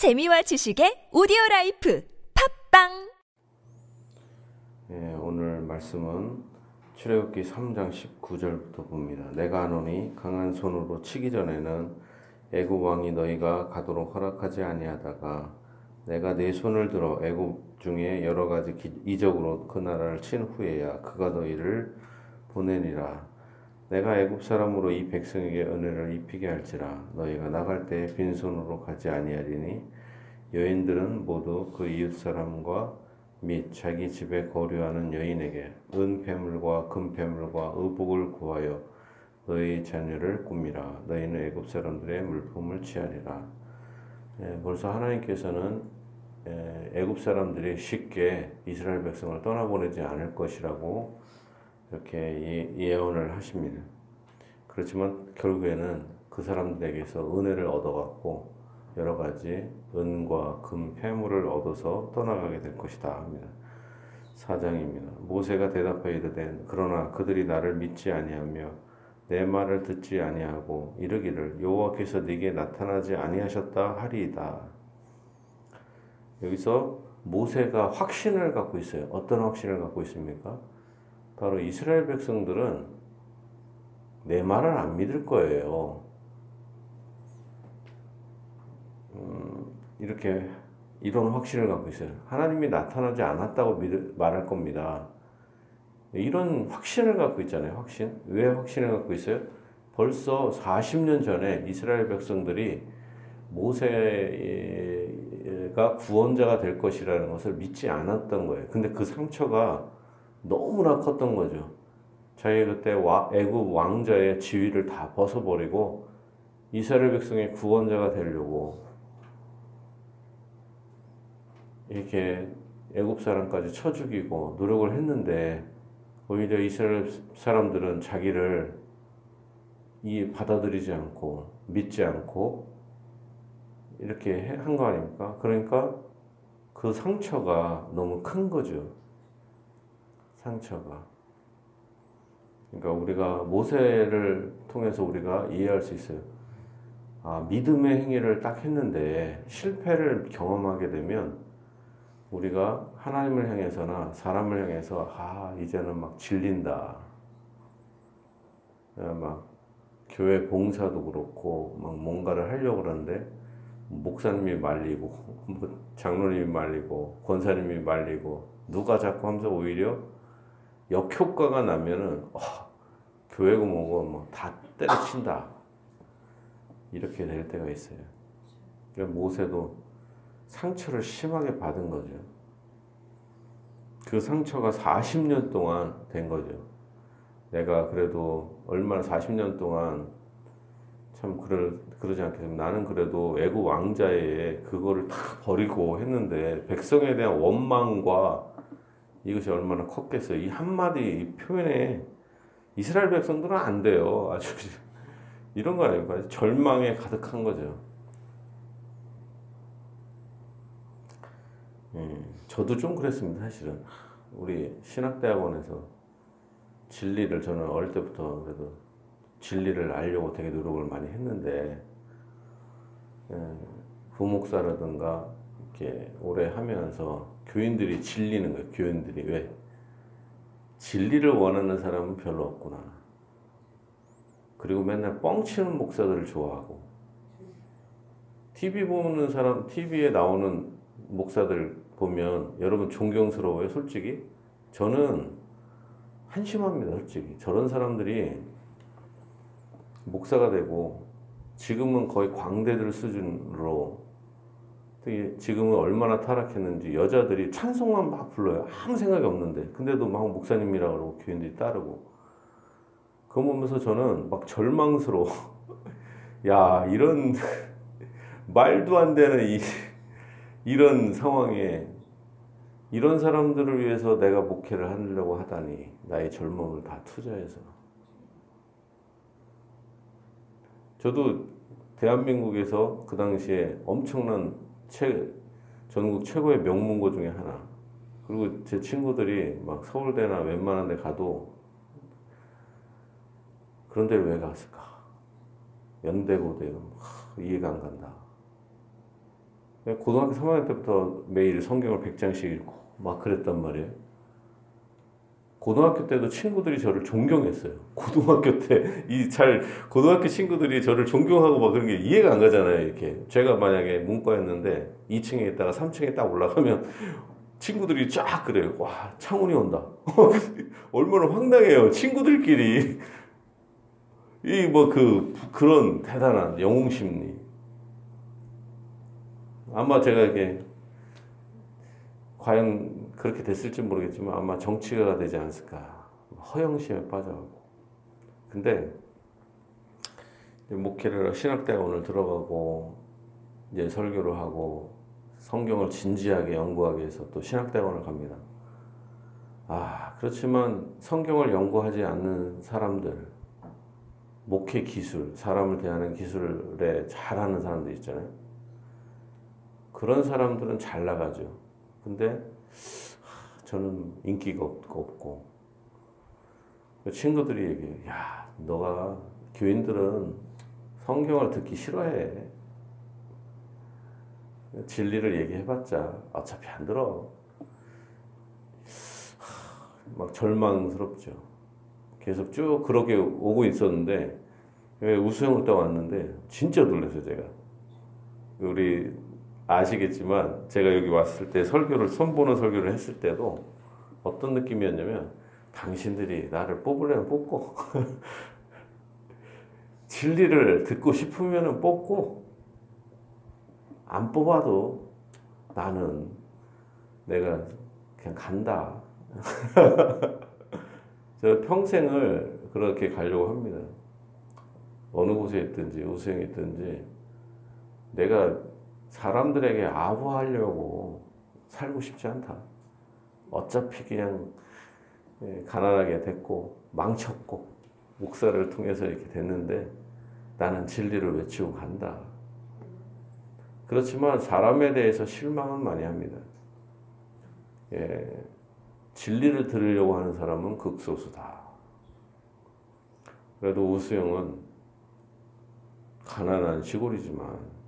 재미와 지식의 오디오 라이프 팟빵 예, 오늘 말씀은 출애굽기 3장 19절부터 봅니다. 내가 아노니 강한 손으로 치기 전에는 애굽 왕이 너희가 가도록 허락하지 아니하다가 내가 내 손을 들어 애굽 중에 여러 가지 이적으로 그 나라를 친 후에야 그가 너희를 보내리라. 내가 애굽 사람으로 이 백성에게 은혜를 입히게 할지라. 너희가 나갈 때 빈손으로 가지 아니하리니 여인들은 모두 그 이웃 사람과 및 자기 집에 거류하는 여인에게 은폐물과 금폐물과 의복을 구하여 너희 자녀를 꾸미라. 너희는 애굽 사람들의 물품을 취하리라. 예, 벌써 하나님께서는 예, 애굽 사람들이 쉽게 이스라엘 백성을 떠나보내지 않을 것이라고 이렇게 예언을 하십니다. 그렇지만 결국에는 그 사람들에게서 은혜를 얻어갖고 여러 가지 은과 금, 폐물을 얻어서 떠나가게 될 것이다 합니다. 사장입니다. 모세가 대답하여 이르되 그러나 그들이 나를 믿지 아니하며 내 말을 듣지 아니하고 이르기를 여호와께서 네게 나타나지 아니하셨다 하리이다. 여기서 모세가 확신을 갖고 있어요. 어떤 확신을 갖고 있습니까? 바로 이스라엘 백성들은 내 말을 안 믿을 거예요. 음, 이렇게 이런 확신을 갖고 있어요. 하나님이 나타나지 않았다고 믿, 말할 겁니다. 이런 확신을 갖고 있잖아요. 확신. 왜 확신을 갖고 있어요? 벌써 40년 전에 이스라엘 백성들이 모세가 구원자가 될 것이라는 것을 믿지 않았던 거예요. 근데 그 상처가 너무나 컸던 거죠. 자기 그때 애굽 왕자의 지위를 다 벗어버리고 이스라엘 백성의 구원자가 되려고 이렇게 애굽 사람까지 쳐 죽이고 노력을 했는데 오히려 이스라엘 사람들은 자기를 이 받아들이지 않고 믿지 않고 이렇게 한 거 아닙니까? 그러니까 그 상처가 너무 큰 거죠. 상처가. 그러니까 우리가 모세를 통해서 우리가 이해할 수 있어요. 아, 믿음의 행위를 딱 했는데 실패를 경험하게 되면 우리가 하나님을 향해서나 사람을 향해서 아, 이제는 막 질린다. 막 교회 봉사도 그렇고 막 뭔가를 하려고 그러는데 목사님이 말리고 뭐 장로님이 말리고 권사님이 말리고 누가 자꾸 하면서 오히려 역효과가 나면은 어, 교회고 뭐고 뭐 다 때려친다 이렇게 될 때가 있어요. 그러니까 모세도 상처를 심하게 받은 거죠. 그 상처가 40년 동안 된 거죠. 내가 그래도 얼마나 40년 동안 참 그러, 그러지 않겠습니 나는 그래도 애국 왕자의 그거를 다 버리고 했는데 백성에 대한 원망과 이것이 얼마나 컸겠어요. 이 한마디 표현에 이스라엘 백성들은 안 돼요. 아주 이런 거 아닙니까? 절망에 가득한 거죠. 예, 저도 좀 그랬습니다, 사실은. 우리 신학대학원에서 진리를 저는 어릴 때부터 그래도 진리를 알려고 되게 노력을 많이 했는데, 예, 부목사라든가 이렇게 오래 하면서 교인들이 질리는 거예요. 교인들이 왜? 진리를 원하는 사람은 별로 없구나. 그리고 맨날 뻥치는 목사들을 좋아하고 TV 보는 사람, TV에 나오는 목사들 보면 여러분 존경스러워요, 솔직히. 저는 한심합니다, 솔직히. 저런 사람들이 목사가 되고 지금은 거의 광대들 수준으로 지금은 얼마나 타락했는지 여자들이 찬송만 막 불러요. 아무 생각이 없는데. 근데도 막 목사님이라고 그러고 교인들이 따르고. 그거 보면서 저는 막 절망스러워. 야, 이런, 말도 안 되는 이, 이런 상황에 이런 사람들을 위해서 내가 목회를 하려고 하다니 나의 젊음을 다 투자해서 저도 대한민국에서 그 당시에 엄청난 최, 전국 최고의 명문고 중에 하나. 그리고 제 친구들이 막 서울대나 웬만한 데 가도 그런 데를 왜 갔을까? 연대고대 이해가 안 간다. 고등학교 3학년 때부터 매일 성경을 100장씩 읽고 막 그랬단 말이에요. 고등학교 때도 친구들이 저를 존경했어요. 고등학교 때 이 잘 고등학교 친구들이 저를 존경하고 막 그런 게 이해가 안 가잖아요. 이렇게 제가 만약에 문과였는데 2층에 있다가 3층에 딱 올라가면 친구들이 쫙 그래요. 와 창훈이 온다. 얼마나 황당해요. 친구들끼리 이 뭐 그 그런 대단한 영웅 심리. 아마 제가 이게 과연 그렇게 됐을지 모르겠지만 아마 정치가가 되지 않았을까. 허영심에 빠져가고. 근데 목회를 신학대학원을 들어가고 이제 설교를 하고 성경을 진지하게 연구하기 위해서 또 신학대학원을 갑니다. 아, 그렇지만 성경을 연구하지 않는 사람들, 목회 기술, 사람을 대하는 기술에 잘하는 사람들 있잖아요. 그런 사람들은 잘 나가죠. 근데 저는 인기가 없고 친구들이 얘기해요. 야, 너가 교인들은 성경을 듣기 싫어해. 진리를 얘기해봤자 어차피 안 들어. 막 절망스럽죠. 계속 쭉 그렇게 오고 있었는데 우수형을 때 왔는데 진짜 놀랐어요 제가. 우리 아시겠지만 제가 여기 왔을 때 설교를 선보는 설교를 했을 때도 어떤 느낌이었냐면 당신들이 나를 뽑으려면 뽑고 진리를 듣고 싶으면 뽑고 안 뽑아도 나는 내가 그냥 간다. 저 평생을 그렇게 가려고 합니다. 어느 곳에 있든지 우수형에 있든지 내가 사람들에게 아부하려고 살고 싶지 않다. 어차피 그냥 예, 가난하게 됐고 망쳤고 목사를 통해서 이렇게 됐는데 나는 진리를 외치고 간다. 그렇지만 사람에 대해서 실망은 많이 합니다. 예, 진리를 들으려고 하는 사람은 극소수다. 그래도 우수영은 가난한 시골이지만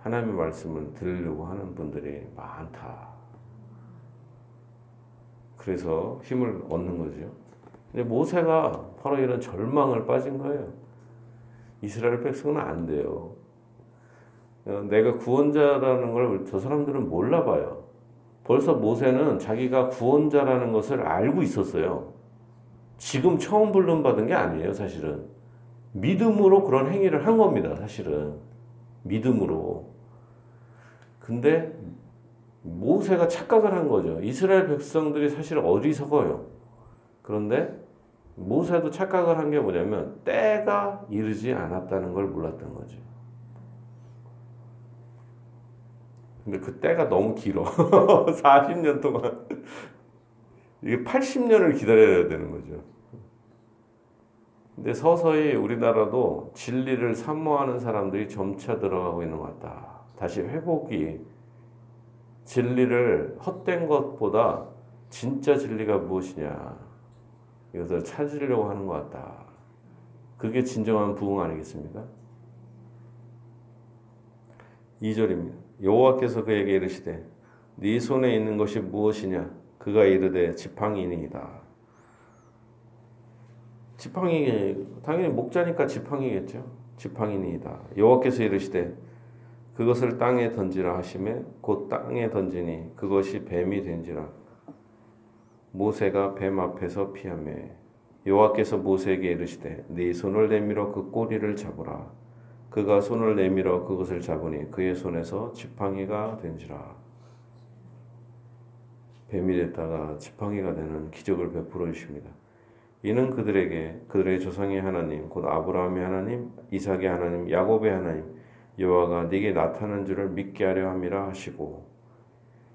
하나님의 말씀을 들으려고 하는 분들이 많다. 그래서 힘을 얻는 거죠. 근데 모세가 바로 이런 절망을 빠진 거예요. 이스라엘 백성은 안 돼요. 어, 내가 구원자라는 걸 저 사람들은 몰라 봐요. 벌써 모세는 자기가 구원자라는 것을 알고 있었어요. 지금 처음 불름 받은 게 아니에요, 사실은. 믿음으로 그런 행위를 한 겁니다, 사실은. 믿음으로. 근데 모세가 착각을 한 거죠. 이스라엘 백성들이 사실 어리석어요. 그런데 모세도 착각을 한 게 뭐냐면 때가 이르지 않았다는 걸 몰랐던 거죠. 근데 그 때가 너무 길어. 40년 동안. 이게 80년을 기다려야 되는 거죠. 근데 서서히 우리나라도 진리를 산모하는 사람들이 점차 들어가고 있는 것 같다. 다시 회복이 진리를 헛된 것보다 진짜 진리가 무엇이냐 이것을 찾으려고 하는 것 같다. 그게 진정한 부흥 아니겠습니까? 2절입니다. 여호와께서 그에게 이르시되 네 손에 있는 것이 무엇이냐 그가 이르되 지팡이니이다. 지팡이 당연히 목자니까 지팡이겠죠. 지팡이니이다. 여호와께서 이르시되 그것을 땅에 던지라 하심에 곧 땅에 던지니 그것이 뱀이 된지라 모세가 뱀 앞에서 피하매 여호와께서 모세에게 이르시되 네 손을 내밀어 그 꼬리를 잡으라 그가 손을 내밀어 그것을 잡으니 그의 손에서 지팡이가 된지라 뱀이 됐다가 지팡이가 되는 기적을 베풀어 주십니다. 이는 그들에게 그들의 조상의 하나님 곧 아브라함의 하나님 이삭의 하나님 야곱의 하나님 여호와가 네게 나타난 줄을 믿게 하려 함이라 하시고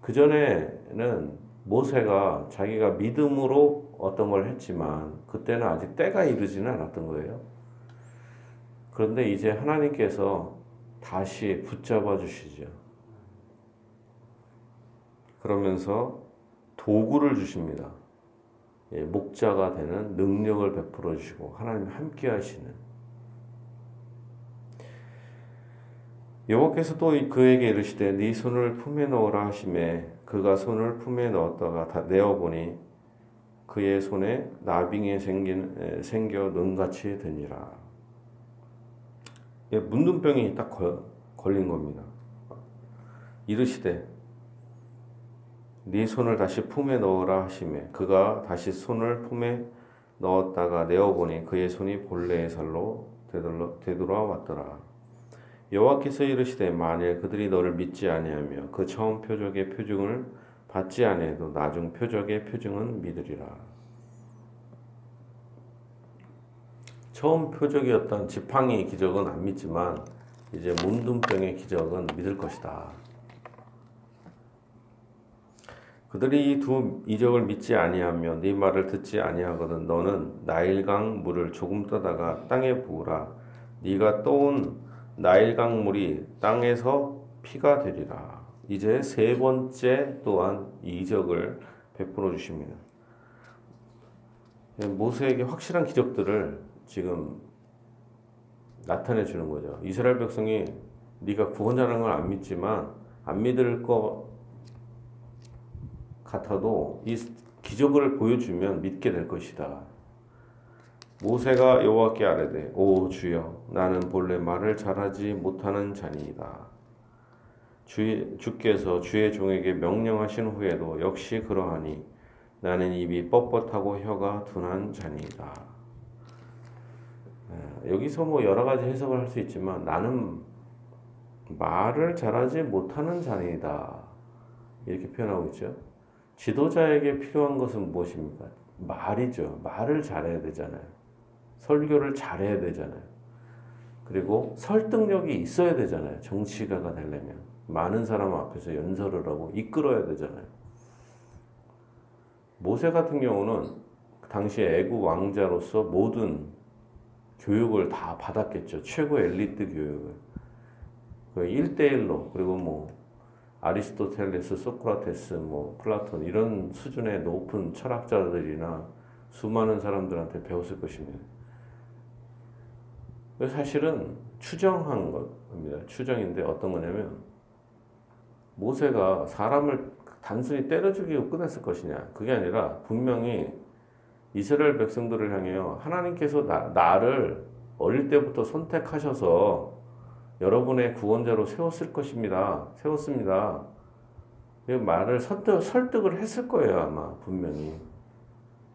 그 전에는 모세가 자기가 믿음으로 어떤 걸 했지만 그때는 아직 때가 이르지는 않았던 거예요. 그런데 이제 하나님께서 다시 붙잡아 주시죠. 그러면서 도구를 주십니다. 예, 목자가 되는 능력을 베풀어 주시고 하나님 함께 하시는 여호와께서 또 그에게 이르시되 네 손을 품에 넣으라 하심에 그가 손을 품에 넣었다가 다 내어 보니 그의 손에 나빙에 생긴 에, 생겨 눈같이 되니라. 예, 문둥병이 딱 걸, 걸린 겁니다. 이르시되 네 손을 다시 품에 넣으라 하심에 그가 다시 손을 품에 넣었다가 내어 보니 그의 손이 본래의 살로 되돌아, 되돌아 왔더라. 여호와께서 이르시되 만일 그들이 너를 믿지 아니하며 그 처음 표적의 표징을 받지 아니해도 나중 표적의 표징은 믿으리라. 처음 표적이었던 지팡이 기적은 안 믿지만 이제 문둥병의 기적은 믿을 것이다. 그들이 이 두 이적을 믿지 아니하며 네 말을 듣지 아니하거든 너는 나일강 물을 조금 떠다가 땅에 부으라. 네가 떠온 나일강 물이 땅에서 피가 되리라. 이제 세 번째 또한 이적을 베풀어 주십니다. 모세에게 확실한 기적들을 지금 나타내 주는 거죠. 이스라엘 백성이 네가 구원자라는 걸 안 믿지만 안 믿을 거 같아도 이 기적을 보여주면 믿게 될 것이다. 모세가 여호와께 아뢰되 오 주여 나는 본래 말을 잘하지 못하는 자니이다. 주, 주께서 주의 종에게 명령하신 후에도 역시 그러하니 나는 입이 뻣뻣하고 혀가 둔한 자니이다. 여기서 뭐 여러 가지 해석을 할 수 있지만 나는 말을 잘하지 못하는 자니이다. 이렇게 표현하고 있죠. 지도자에게 필요한 것은 무엇입니까? 말이죠. 말을 잘해야 되잖아요. 설교를 잘해야 되잖아요. 그리고 설득력이 있어야 되잖아요. 정치가가 되려면. 많은 사람 앞에서 연설을 하고 이끌어야 되잖아요. 모세 같은 경우는 당시에 애국 왕자로서 모든 교육을 다 받았겠죠. 최고 엘리트 교육을. 1대1로, 그리고 뭐, 아리스토텔레스, 소크라테스, 뭐 플라톤 이런 수준의 높은 철학자들이나 수많은 사람들한테 배웠을 것입니다. 사실은 추정한 겁니다. 추정인데 어떤 거냐면 모세가 사람을 단순히 때려 죽이고 끝냈을 것이냐. 그게 아니라 분명히 이스라엘 백성들을 향해요. 하나님께서 나, 나를 어릴 때부터 선택하셔서 여러분의 구원자로 세웠을 것입니다. 세웠습니다. 말을 설득, 설득을 했을 거예요, 아마, 분명히.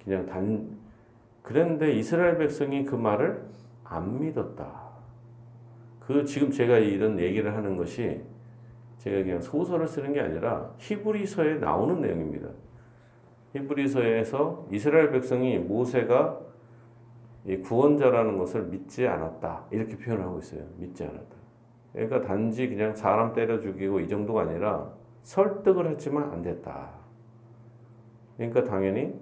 그냥 단, 그런데 이스라엘 백성이 그 말을 안 믿었다. 그, 지금 제가 이런 얘기를 하는 것이 제가 그냥 소설을 쓰는 게 아니라 히브리서에 나오는 내용입니다. 히브리서에서 이스라엘 백성이 모세가 구원자라는 것을 믿지 않았다. 이렇게 표현하고 있어요. 믿지 않았다. 그러니까 단지 그냥 사람 때려 죽이고 이 정도가 아니라 설득을 했지만 안 됐다. 그러니까 당연히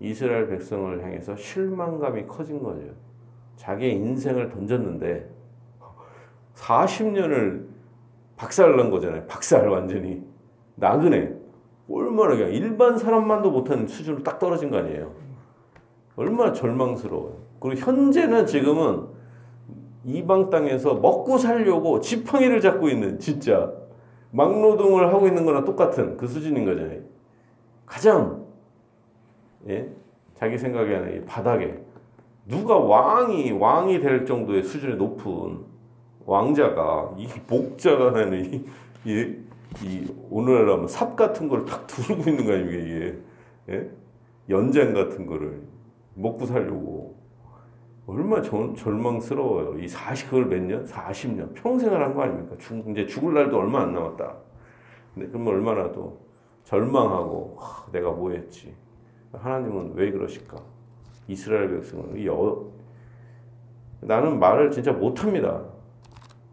이스라엘 백성을 향해서 실망감이 커진 거죠. 자기의 인생을 던졌는데 40년을 박살난 거잖아요. 박살 완전히. 나그네. 얼마나 그냥 일반 사람만도 못하는 수준으로 딱 떨어진 거 아니에요. 얼마나 절망스러워요. 그리고 현재는 지금은 이방 땅에서 먹고 살려고 지팡이를 잡고 있는 진짜 막노동을 하고 있는 거랑 똑같은 그 수준인 거잖아요. 가장 예? 자기 생각에 하는 바닥에 누가 왕이 왕이 될 정도의 수준이 높은 왕자가 이 목자가 하는 이, 이, 이 오늘날 하면 삽 같은 걸 탁 두르고 있는 거 아닙니까 이게 예? 연장 같은 거를 먹고 살려고 얼마나 절, 절망스러워요. 이 40, 그걸 몇 년? 40년. 평생을 한 거 아닙니까? 죽, 이제 죽을 날도 얼마 안 남았다. 근데 그러면 얼마나 또 절망하고, 하, 내가 뭐 했지. 하나님은 왜 그러실까? 이스라엘 백성은, 여, 나는 말을 진짜 못합니다.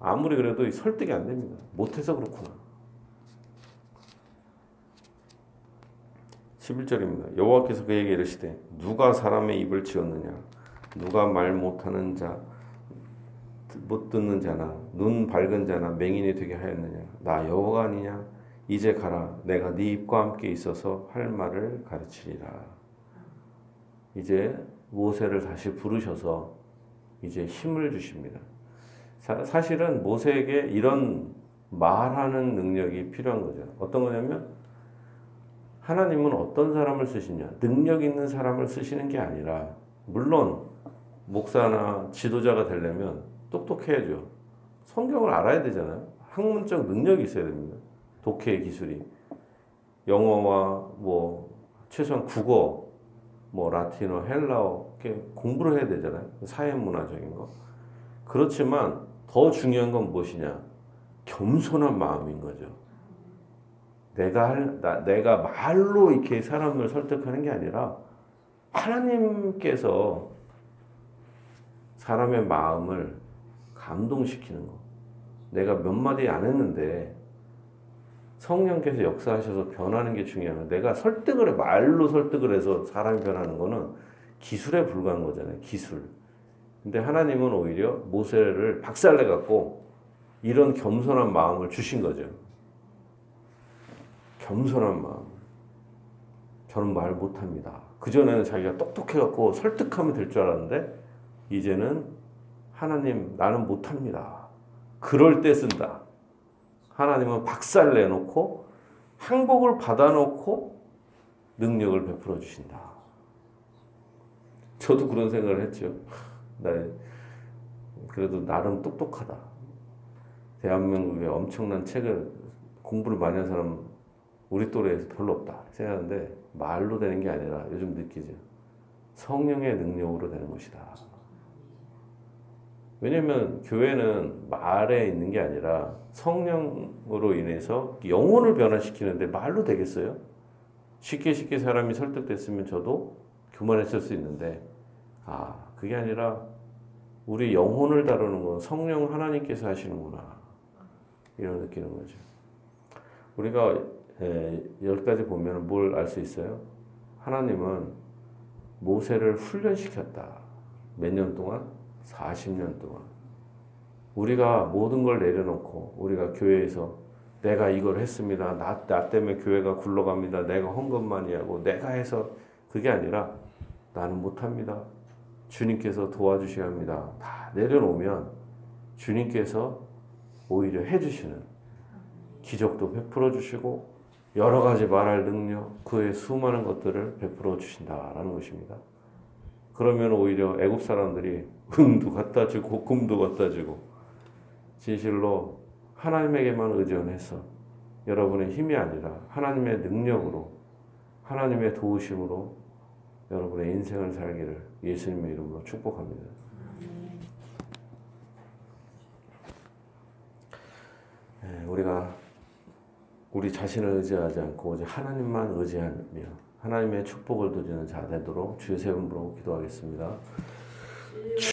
아무리 그래도 설득이 안 됩니다. 못해서 그렇구나. 11절입니다. 여호와께서 그에게 이르시되 누가 사람의 입을 지었느냐 누가 말 못하는 자, 못 듣는 자나 눈 밝은 자나 맹인이 되게 하였느냐? 나 여호가 아니냐? 이제 가라. 내가 네 입과 함께 있어서 할 말을 가르치리라. 이제 모세를 다시 부르셔서 이제 힘을 주십니다. 사, 사실은 모세에게 이런 말하는 능력이 필요한 거죠. 어떤 거냐면 하나님은 어떤 사람을 쓰시냐? 능력 있는 사람을 쓰시는 게 아니라 물론 목사나 지도자가 되려면 똑똑해야죠. 성경을 알아야 되잖아요. 학문적 능력이 있어야 됩니다. 독해 기술이 영어와 뭐 최소한 국어, 뭐 라틴어, 헬라어 이렇게 공부를 해야 되잖아요. 사회 문화적인 거. 그렇지만 더 중요한 건 무엇이냐? 겸손한 마음인 거죠. 내가 할, 나, 내가 말로 이렇게 사람을 설득하는 게 아니라 하나님께서 사람의 마음을 감동시키는 거. 내가 몇 마디 안 했는데 성령께서 역사하셔서 변하는 게 중요한 거. 내가 설득을 해, 말로 설득을 해서 사람이 변하는 거는 기술에 불과한 거잖아요. 기술. 근데 하나님은 오히려 모세를 박살내 갖고 이런 겸손한 마음을 주신 거죠. 겸손한 마음. 저는 말 못합니다. 그전에는 자기가 똑똑해갖고 설득하면 될 줄 알았는데, 이제는 하나님, 나는 못합니다. 그럴 때 쓴다. 하나님은 박살 내놓고, 항복을 받아놓고, 능력을 베풀어 주신다. 저도 그런 생각을 했죠. 나, 그래도 나름 똑똑하다. 대한민국에 엄청난 책을 공부를 많이 한 사람 우리 또래에서 별로 없다 생각하는데 말로 되는 게 아니라 요즘 느끼죠. 성령의 능력으로 되는 것이다. 왜냐면 교회는 말에 있는 게 아니라 성령으로 인해서 영혼을 변화시키는데 말로 되겠어요? 쉽게 쉽게 사람이 설득됐으면 저도 교만했을 수 있는데 아 그게 아니라 우리 영혼을 다루는 건 성령 하나님께서 하시는구나 이런 느끼는 거죠. 우리가 예, 여기까지 보면 뭘 알 수 있어요? 하나님은 모세를 훈련시켰다. 몇 년 동안? 40년 동안. 우리가 모든 걸 내려놓고 우리가 교회에서 내가 이걸 했습니다. 나, 나 때문에 교회가 굴러갑니다. 내가 헌 것만이 하고 내가 해서 그게 아니라 나는 못합니다. 주님께서 도와주셔야 합니다. 다 내려놓으면 주님께서 오히려 해주시는 기적도 베풀어 주시고 여러 가지 말할 능력, 그의 수많은 것들을 베풀어 주신다라는 것입니다. 그러면 오히려 애굽 사람들이 은도 갖다 주고 금도 갖다 주고 진실로 하나님에게만 의존해서 여러분의 힘이 아니라 하나님의 능력으로 하나님의 도우심으로 여러분의 인생을 살기를 예수님의 이름으로 축복합니다. 예, 우리가 우리 자신을 의지하지 않고 오직 하나님만 의지하며 하나님의 축복을 누리는 자 되도록 주의 세 분으로 기도하겠습니다.